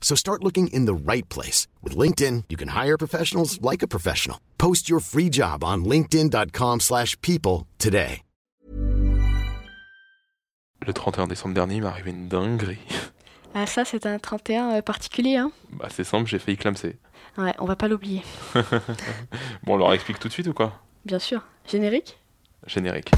So start looking in the right place. With LinkedIn, you can hire professionals like a professional. Post your free job on linkedin.com/people slash people today. Le 31 décembre dernier, il m'est arrivé une dinguerie. Ah, ça, c'est un 31 euh, particulier, hein Bah, c'est simple, j'ai failli clamser. Ouais, on va pas l'oublier. Bon, on leur explique tout de suite ou quoi? Bien sûr. Générique? Générique.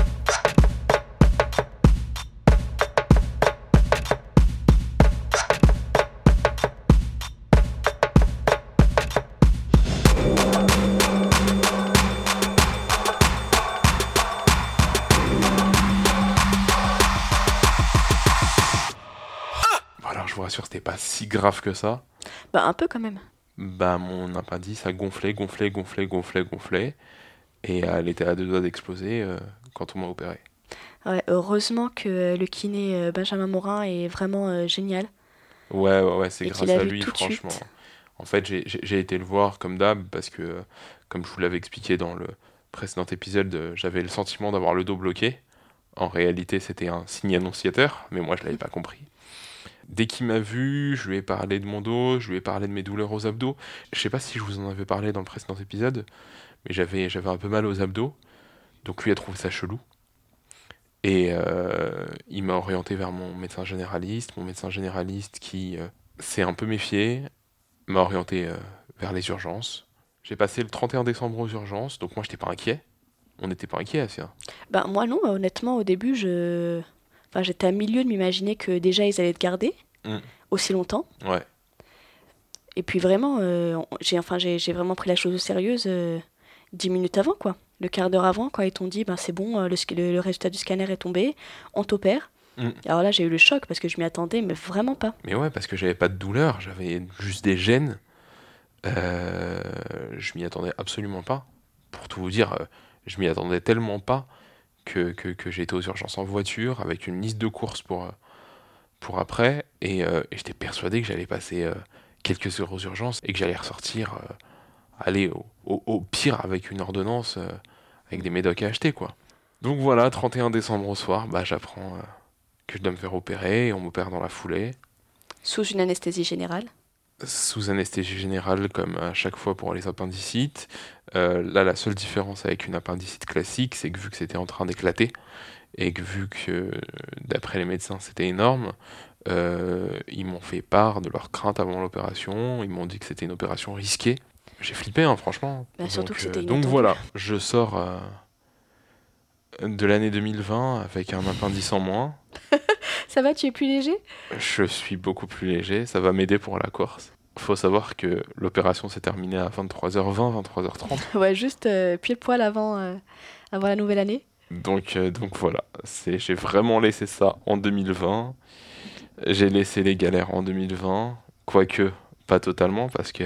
Je vous rassure, c'était pas si grave que ça. Bah, un peu quand même. Bah, mon appendice a gonflé, gonflé, gonflé, gonflé, gonflé. Et euh, elle était à deux doigts d'exploser euh, quand on m'a opéré. Ouais, heureusement que euh, le kiné Benjamin Morin est vraiment euh, génial. Ouais, ouais, ouais, c'est grâce à lui, franchement. suite. En fait, j'ai- été le voir comme d'hab parce que, comme je vous l'avais expliqué dans le précédent épisode, j'avais le sentiment d'avoir le dos bloqué. En réalité, c'était un signe annonciateur, mais moi, je l'avais pas compris. Dès qu'il m'a vu, je lui ai parlé de mon dos, je lui ai parlé de mes douleurs aux abdos. Je sais pas si je vous en avais parlé dans le précédent épisode, mais j'avais un peu mal aux abdos. Donc lui a trouvé ça chelou. Et euh, il m'a orienté vers mon médecin généraliste. Mon médecin généraliste qui euh, s'est un peu méfié, m'a orienté euh, vers les urgences. J'ai passé le 31 décembre aux urgences, donc moi j'étais pas inquiet. On n'était pas inquiet, Asia. Bah, moi, non, honnêtement, au début, je. Enfin, j'étais à milieu de m'imaginer que déjà ils allaient te garder Mm. aussi longtemps. Ouais. Et puis vraiment, euh, j'ai enfin, j'ai vraiment pris la chose au sérieux euh, dix minutes avant, quoi. Le quart d'heure avant, quand ils t'ont dit, ben, c'est bon, euh, le, sc- le- le résultat du scanner est tombé, on t'opère. Mm. Alors là, j'ai eu le choc parce que je m'y attendais, mais vraiment pas. Mais ouais, parce que j'avais pas de douleur, j'avais juste des gènes. Euh, je m'y attendais absolument pas. Pour tout vous dire, euh, je m'y attendais tellement pas que, que, que été aux urgences en voiture avec une liste de courses pour, euh, pour après. Et, euh, et j'étais persuadé que j'allais passer euh, quelques heures aux urgences et que j'allais ressortir, aller au, au- pire avec une ordonnance, avec des médocs à acheter, quoi. Donc voilà, 31 décembre au soir, bah, j'apprends que je dois me faire opérer et on m'opère dans la foulée Sous une anesthésie générale? Sous anesthésie générale comme à chaque fois pour les appendicites. Euh, là, la seule différence avec une appendicite classique, c'est que vu que c'était en train d'éclater, et que vu que, euh, d'après les médecins, c'était énorme, euh, ils m'ont fait part de leur crainte avant l'opération, ils m'ont dit que c'était une opération risquée. J'ai flippé, hein, franchement. Bah, surtout donc, que c'était euh, donc inattendu. voilà, je sors euh, de l'année 2020 avec un appendice en moins. Ça va, tu es plus léger? Je suis beaucoup plus léger, ça va m'aider pour la course. Faut savoir que l'opération s'est terminée à 23h20, 23h30. Ouais, juste euh, pile poil avant, euh, avant la nouvelle année. Donc, euh, donc voilà, c'est, j'ai vraiment laissé ça en 2020. J'ai laissé les galères en 2020, quoique pas totalement parce que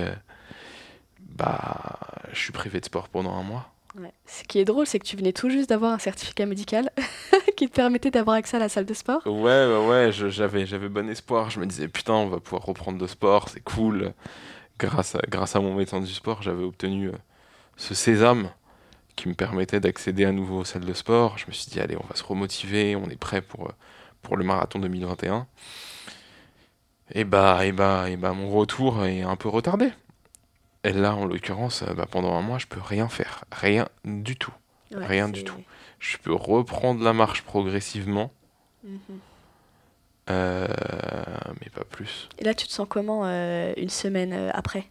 bah, je suis privé de sport pendant un mois. Ce qui est drôle, c'est que tu venais tout juste d'avoir un certificat médical qui te permettait d'avoir accès à la salle de sport. Ouais, ouais, j'avais, j'avais bon espoir. Je me disais, putain, on va pouvoir reprendre le sport, c'est cool. Grâce à, grâce à mon médecin du sport, j'avais obtenu euh, ce sésame qui me permettait d'accéder à nouveau aux salles de sport. Je me suis dit, allez, on va se remotiver, on est prêt pour, euh, pour le marathon 2021. Et bah, et bah, et bah, mon retour est un peu retardé. Et là, en l'occurrence, euh, bah, pendant un mois, je peux rien faire. Rien du tout. Ouais, Rien du tout. Je peux reprendre la marche progressivement. Mhm. Euh, mais pas plus. Et là, tu te sens comment euh, une semaine après?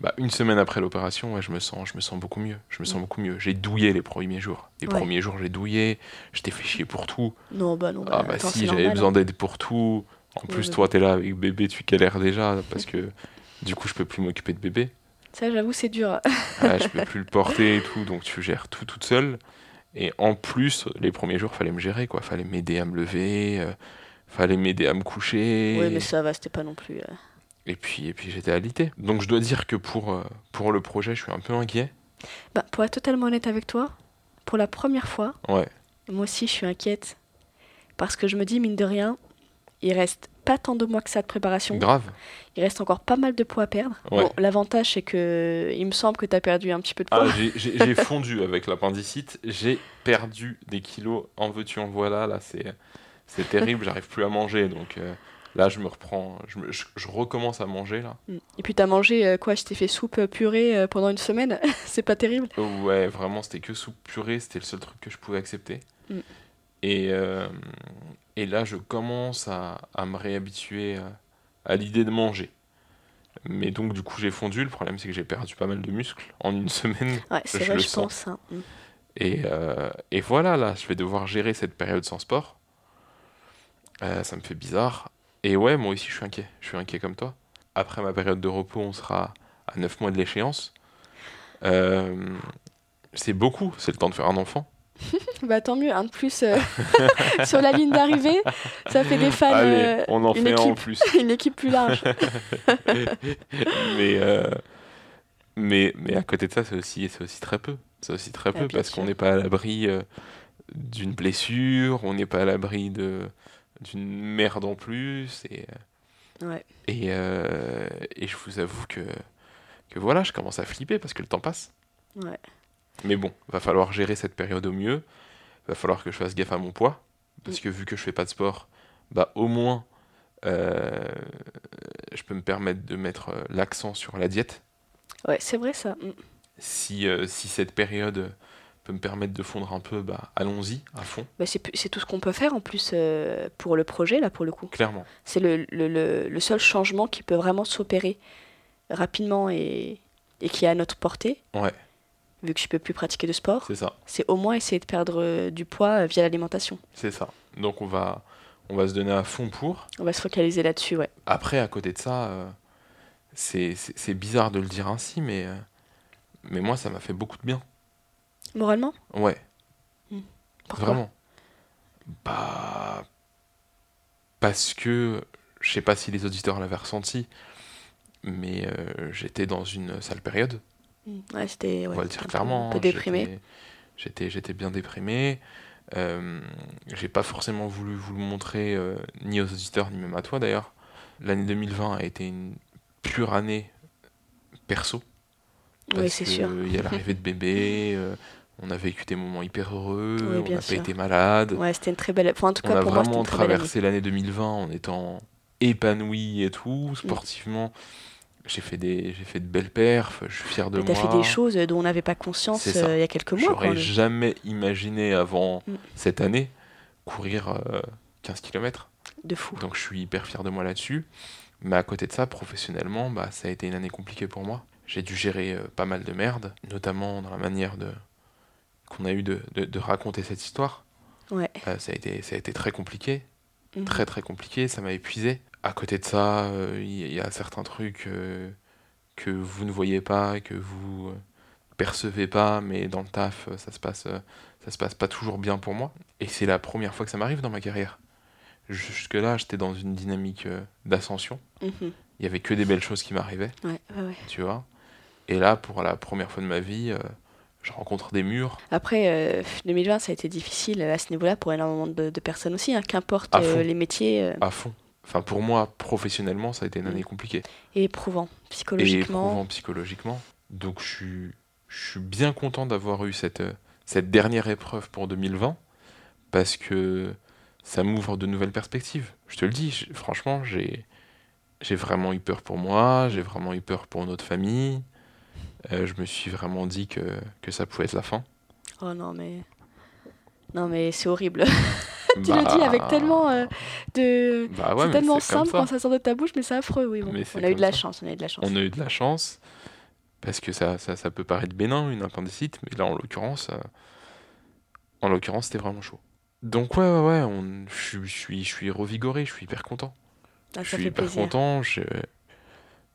Bah, une semaine après l'opération, ouais, je me sens, je me sens beaucoup mieux. Je me sens Mm. beaucoup mieux. J'ai douillé les premiers jours. Les premiers jours, j'ai douillé. J'étais fait chier pour tout. Non, bah non. Bah, ah bah attends, si, j'avais besoin d'aide pour tout. En Oui, plus, toi, t'es là avec bébé, tu galères déjà parce que du coup, je peux plus m'occuper de bébé. Ça, j'avoue, c'est dur. Ouais, je peux plus le porter et tout, donc tu gères tout toute seule. Et en plus, les premiers jours, fallait me gérer, quoi. Fallait m'aider à me lever, euh, fallait m'aider à me coucher. Ouais, mais ça va, c'était pas non plus. euh, Et puis, et puis j'étais alité. Donc je dois dire que pour, euh, pour le projet, je suis un peu inquiet. Bah, pour être totalement honnête avec toi, pour la première fois, Ouais, moi aussi, je suis inquiète. Parce que je me dis, mine de rien, il reste pas tant de mois que ça de préparation. grave. Il reste encore pas mal de poids à perdre. Ouais. Bon, l'avantage, c'est que il me semble que tu as perdu un petit peu de poids. Ah, j'ai- fondu avec l'appendicite. J'ai perdu des kilos. En veux-tu, en voilà. Là, c'est terrible. J'arrive plus à manger. Donc euh, là, je me reprends. Je, me- je- je recommence à manger là. Mm. Et puis, tu as mangé euh, quoi? Je t'ai fait soupe euh, purée euh, pendant une semaine. c'est pas terrible. Ouais, vraiment, c'était que soupe purée, c'était le seul truc que je pouvais accepter. Mm. Et, euh, et là, je commence à, à me réhabituer à, à l'idée de manger. Mais donc, du coup, j'ai fondu. Le problème, c'est que j'ai perdu pas mal de muscles en une semaine. Ouais, c'est vrai, je sens. pense. hein. Mm. Et, euh, et voilà, là, je vais devoir gérer cette période sans sport. Euh, ça me fait bizarre. Et ouais, moi aussi, je suis inquiet. Je suis inquiet comme toi. Après ma période de repos, on sera à 9 mois de l'échéance. Euh, c'est beaucoup, c'est le temps de faire un enfant. Bah, tant mieux. Un de plus euh, sur la ligne d'arrivée. Ça fait des fans. Allez, euh, on en une fait un en équipe. plus. une équipe plus large. mais, euh, mais, mais à côté de ça, c'est aussi, c'est aussi très peu. C'est aussi très Ah, peu bien parce qu'on n'est pas à l'abri d'une blessure, on n'est pas à l'abri de, d'une merde en plus. Et, Ouais. et, et je vous avoue que, que voilà, je commence à flipper parce que le temps passe. Ouais. Mais bon, va falloir gérer cette période au mieux. Va falloir que je fasse gaffe à mon poids. Parce Mm. que vu que je fais pas de sport, bah au moins, euh, je peux me permettre de mettre euh, l'accent sur la diète. Ouais, c'est vrai ça. Mm. Si, euh, si cette période peut me permettre de fondre un peu, bah allons-y, à fond, Bah, c'est tout ce qu'on peut faire en plus euh, pour le projet, là, pour le coup. clairement. C'est le, le, le, le seul changement qui peut vraiment s'opérer rapidement et, et qui est à notre portée, Ouais, vu que je peux plus pratiquer de sport. c'est ça. C'est au moins essayer de perdre euh, du poids euh, via l'alimentation. C'est ça. Donc on va, on va se donner à fond pour. On va se focaliser là-dessus, ouais. Après, à côté de ça, euh, c'est bizarre de le dire ainsi, mais, euh, mais moi, ça m'a fait beaucoup de bien. Moralement? Ouais. Pourquoi? Vraiment. Bah. Parce que. Je sais pas si les auditeurs l'avaient ressenti, mais euh, j'étais dans une sale période. Ouais, c'était on va le dire clairement. Un peu déprimé. j'étais- J'étais bien déprimé. Euh, J'ai pas forcément voulu vous le montrer, euh, ni aux auditeurs, ni même à toi d'ailleurs. L'année 2020 a été une pure année perso. Oui, Parce c'est que sûr. Il y a l'arrivée de bébé, euh, on a vécu des moments hyper heureux, Oui, on n'a pas été malade. Ouais, c'était une très belle. Enfin, en tout On cas, a pour moi, c'était vraiment traversé l'année 2020 en étant épanoui et tout, sportivement. J'ai fait des, j'ai fait de belles perfs, je suis fier de Mais moi. T'as fait des choses dont on n'avait pas conscience euh, il y a quelques mois. J'aurais jamais imaginé avant Mm. cette année courir euh, 15 km. De fou. Donc je suis hyper fier de moi là-dessus. Mais à côté de ça, professionnellement, bah, ça a été une année compliquée pour moi. J'ai dû gérer euh, pas mal de merde, notamment dans la manière de qu'on a eu de, de- de raconter cette histoire. Ouais. Euh, ça, a été, ça a été très compliqué, Mhm. très très compliqué, ça m'a épuisé. À côté de ça, euh, il y, a certains trucs euh, que vous ne voyez pas, que vous euh, percevez pas, mais dans le taf, ça se passe, ça se passe pas toujours bien pour moi. Et c'est la première fois que ça m'arrive dans ma carrière. Jusque-là, j'étais dans une dynamique d'ascension. Mhm. Il y avait que des belles choses qui m'arrivaient, Ouais, ouais, ouais. tu vois? Et là, pour la première fois de ma vie, je rencontre des murs. Après, euh, 2020, ça a été difficile à ce niveau-là pour énormément de, de personnes aussi, hein, qu'importe euh, les métiers, euh, à fond. Enfin, pour moi, professionnellement, ça a été une année Mm. compliquée. et éprouvant, Et psychologiquement. éprouvant psychologiquement. Donc, je suis, je suis bien content d'avoir eu cette, euh, cette dernière épreuve pour 2020 parce que ça m'ouvre de nouvelles perspectives. Je te le dis, franchement, j'ai, j'ai vraiment eu peur pour moi, j'ai vraiment eu peur pour notre famille. Euh, je me suis vraiment dit que, que ça pouvait être la fin. Oh non, mais. Non, mais c'est horrible. tu Bah, le dis avec tellement euh, de. Bah ouais, c'est tellement simple ça. quand ça sort de ta bouche, mais c'est affreux, oui. Bon. On a eu de la chance, on a eu de la chance. On a eu de la chance. Parce que ça, ça, ça peut paraître bénin, une appendicite, mais là, en l'occurrence, euh, en l'occurrence, c'était vraiment chaud. Donc ouais, ouais, ouais, on- je suis- je suis, je suis revigoré, je suis hyper content. Ah, je suis hyper plaisir. content. Je,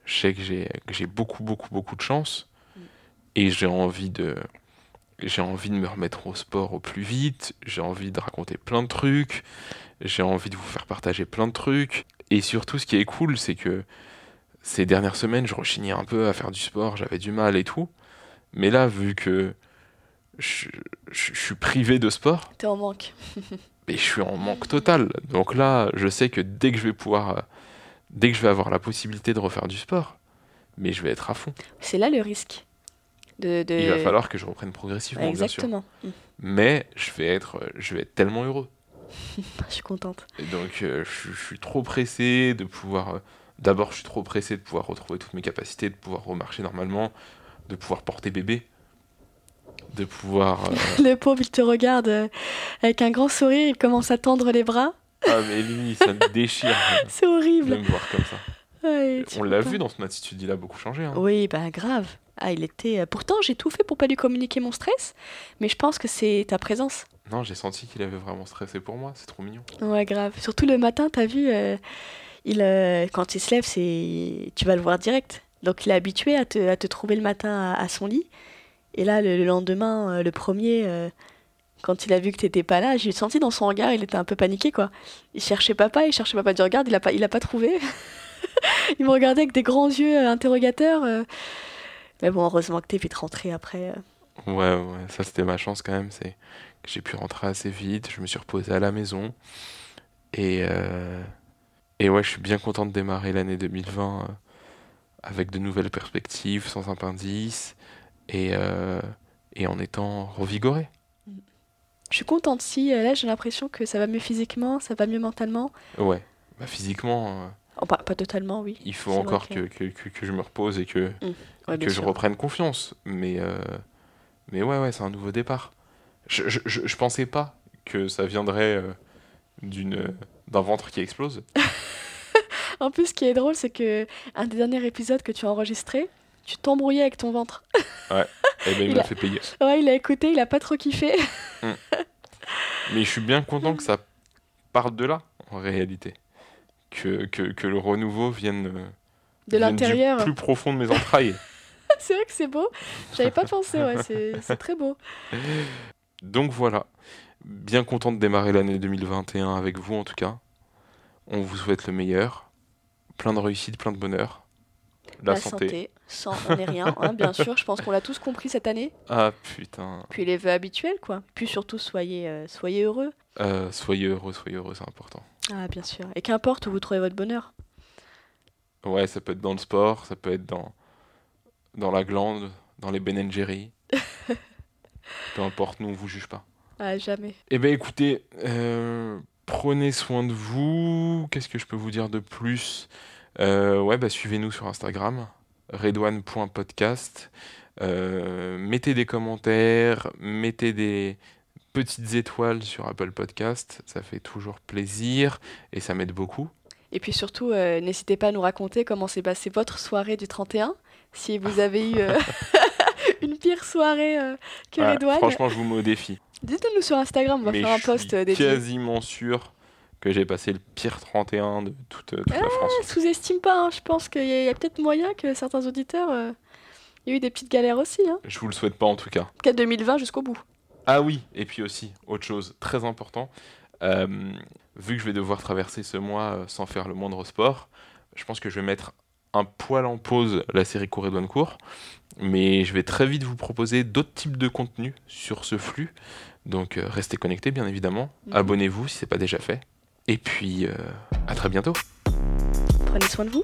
je sais que j'ai que j'ai beaucoup, beaucoup, beaucoup de chance. Mm. Et j'ai envie de j'ai envie de me remettre au sport au plus vite. J'ai envie de raconter plein de trucs. J'ai envie de vous faire partager plein de trucs. Et surtout, ce qui est cool, c'est que ces dernières semaines, je rechignais un peu à faire du sport. J'avais du mal et tout. Mais là, vu que je, je- je suis privé de sport, T'es en manque. mais je suis en manque total. Donc là, je sais que dès que je vais pouvoir, dès que je vais avoir la possibilité de refaire du sport, mais je vais être à fond. C'est là le risque. De, de- Il va falloir que je reprenne progressivement, bien sûr. Exactement. Mais je vais être, je vais être tellement heureux. Je suis contente. Et donc, euh, je, je suis trop pressé de pouvoir. euh, D'abord, je suis trop pressé de pouvoir retrouver toutes mes capacités, de pouvoir remarcher normalement, de pouvoir porter bébé, de pouvoir. euh, Le pauvre, il te regarde avec un grand sourire, il commence à tendre les bras. Ah, mais lui, ça me déchire C'est de horrible. me voir comme ça. Ouais, On l'a vu dans son attitude, il a beaucoup changé. hein. Oui, bah grave. Ah, il était. euh, Pourtant, j'ai tout fait pour pas lui communiquer mon stress, mais je pense que c'est ta présence. Non, j'ai senti qu'il avait vraiment stressé pour moi, c'est trop mignon. Ouais, grave. Surtout le matin, t'as vu, euh, il, euh, quand il se lève, c'est, tu vas le voir direct. Donc il est habitué à te, à te trouver le matin à, à son lit. Et là, le, le lendemain, euh, le premier, quand il a vu que t'étais pas là, j'ai senti dans son regard, il était un peu paniqué, quoi. Il cherchait papa, il cherchait papa du regard, il a pas, il a pas trouvé. il me regardait avec des grands yeux euh, interrogateurs. euh. Mais bon, heureusement que t'es vite rentré après. euh. Ouais, ouais, ça c'était ma chance quand même, c'est que j'ai pu rentrer assez vite, je me suis reposé à la maison. Et, euh, et ouais, je suis bien content de démarrer l'année 2020 euh, avec de nouvelles perspectives, sans appendice, et, euh, et en étant revigoré. Je suis contente si, là, j'ai l'impression que ça va mieux physiquement, ça va mieux mentalement. Ouais, bah, physiquement, Oh, pas, pas totalement, oui. il faut encore que- que, que, je me repose et que, Ouais, bien que je reprenne confiance. Mais, euh, mais ouais, ouais, c'est un nouveau départ. Je, je, je, je pensais pas que ça viendrait euh, d'une d'un ventre qui explose. En plus, ce qui est drôle, c'est que un des derniers épisodes que tu as enregistré, tu t'embrouillais avec ton ventre. Et ben, il Il m'a a- fait payer. Ouais, il a écouté, il a pas trop kiffé. Mais je suis bien content que ça parte de là, en réalité. Que, que, que le renouveau vienne, euh, De l'intérieur. du plus profond de mes entrailles. c'est vrai que c'est beau. J'avais pas pensé, ouais, c'est très beau. Donc voilà, bien content de démarrer l'année 2021 avec vous en tout cas. On vous souhaite le meilleur, plein de réussite, plein de bonheur. La, santé. Sans, on n'est rien, hein, bien sûr. Je pense qu'on l'a tous compris cette année. Ah putain, Puis les vœux habituels, quoi. Puis surtout, soyez, euh, soyez heureux. Euh, soyez heureux, soyez heureux, c'est important. Ah, bien sûr. Et qu'importe où vous trouvez votre bonheur. Ouais, ça peut être dans le sport, ça peut être dans, dans la glande, dans les Ben Jerry. Peu importe, nous on vous juge pas. Ah, jamais. Eh ben écoutez, euh, prenez soin de vous. Qu'est-ce que je peux vous dire de plus? Euh, Ouais, bah suivez-nous sur Instagram, redouane.podcast. Euh, mettez des commentaires, mettez des petites étoiles sur Apple Podcast, ça fait toujours plaisir et ça m'aide beaucoup. Et puis surtout, euh, n'hésitez pas à nous raconter comment s'est passée votre soirée du 31. Si vous avez eu euh, une pire soirée euh, que Ah, les douanes. franchement, je vous mets au défi. Dites-le nous sur Instagram, on va Mais faire un post dédié. quasiment sûr que j'ai passé le pire 31 de toute, toute la France. Sous-estime pas, hein, je pense qu'il y a, peut-être moyen que certains auditeurs. Il y a eu des petites galères aussi. Hein. Je vous le souhaite pas en tout cas. Cas, 2020 jusqu'au bout. Ah oui, et puis aussi, autre chose très important, euh, vu que je vais devoir traverser ce mois euh, sans faire le moindre sport, je pense que je vais mettre un poil en pause la série Cour et Douane Court, mais je vais très vite vous proposer d'autres types de contenus sur ce flux, donc euh, restez connectés bien évidemment, Mhm. abonnez-vous si c'est pas déjà fait, et puis euh, à très bientôt. Prenez soin de vous.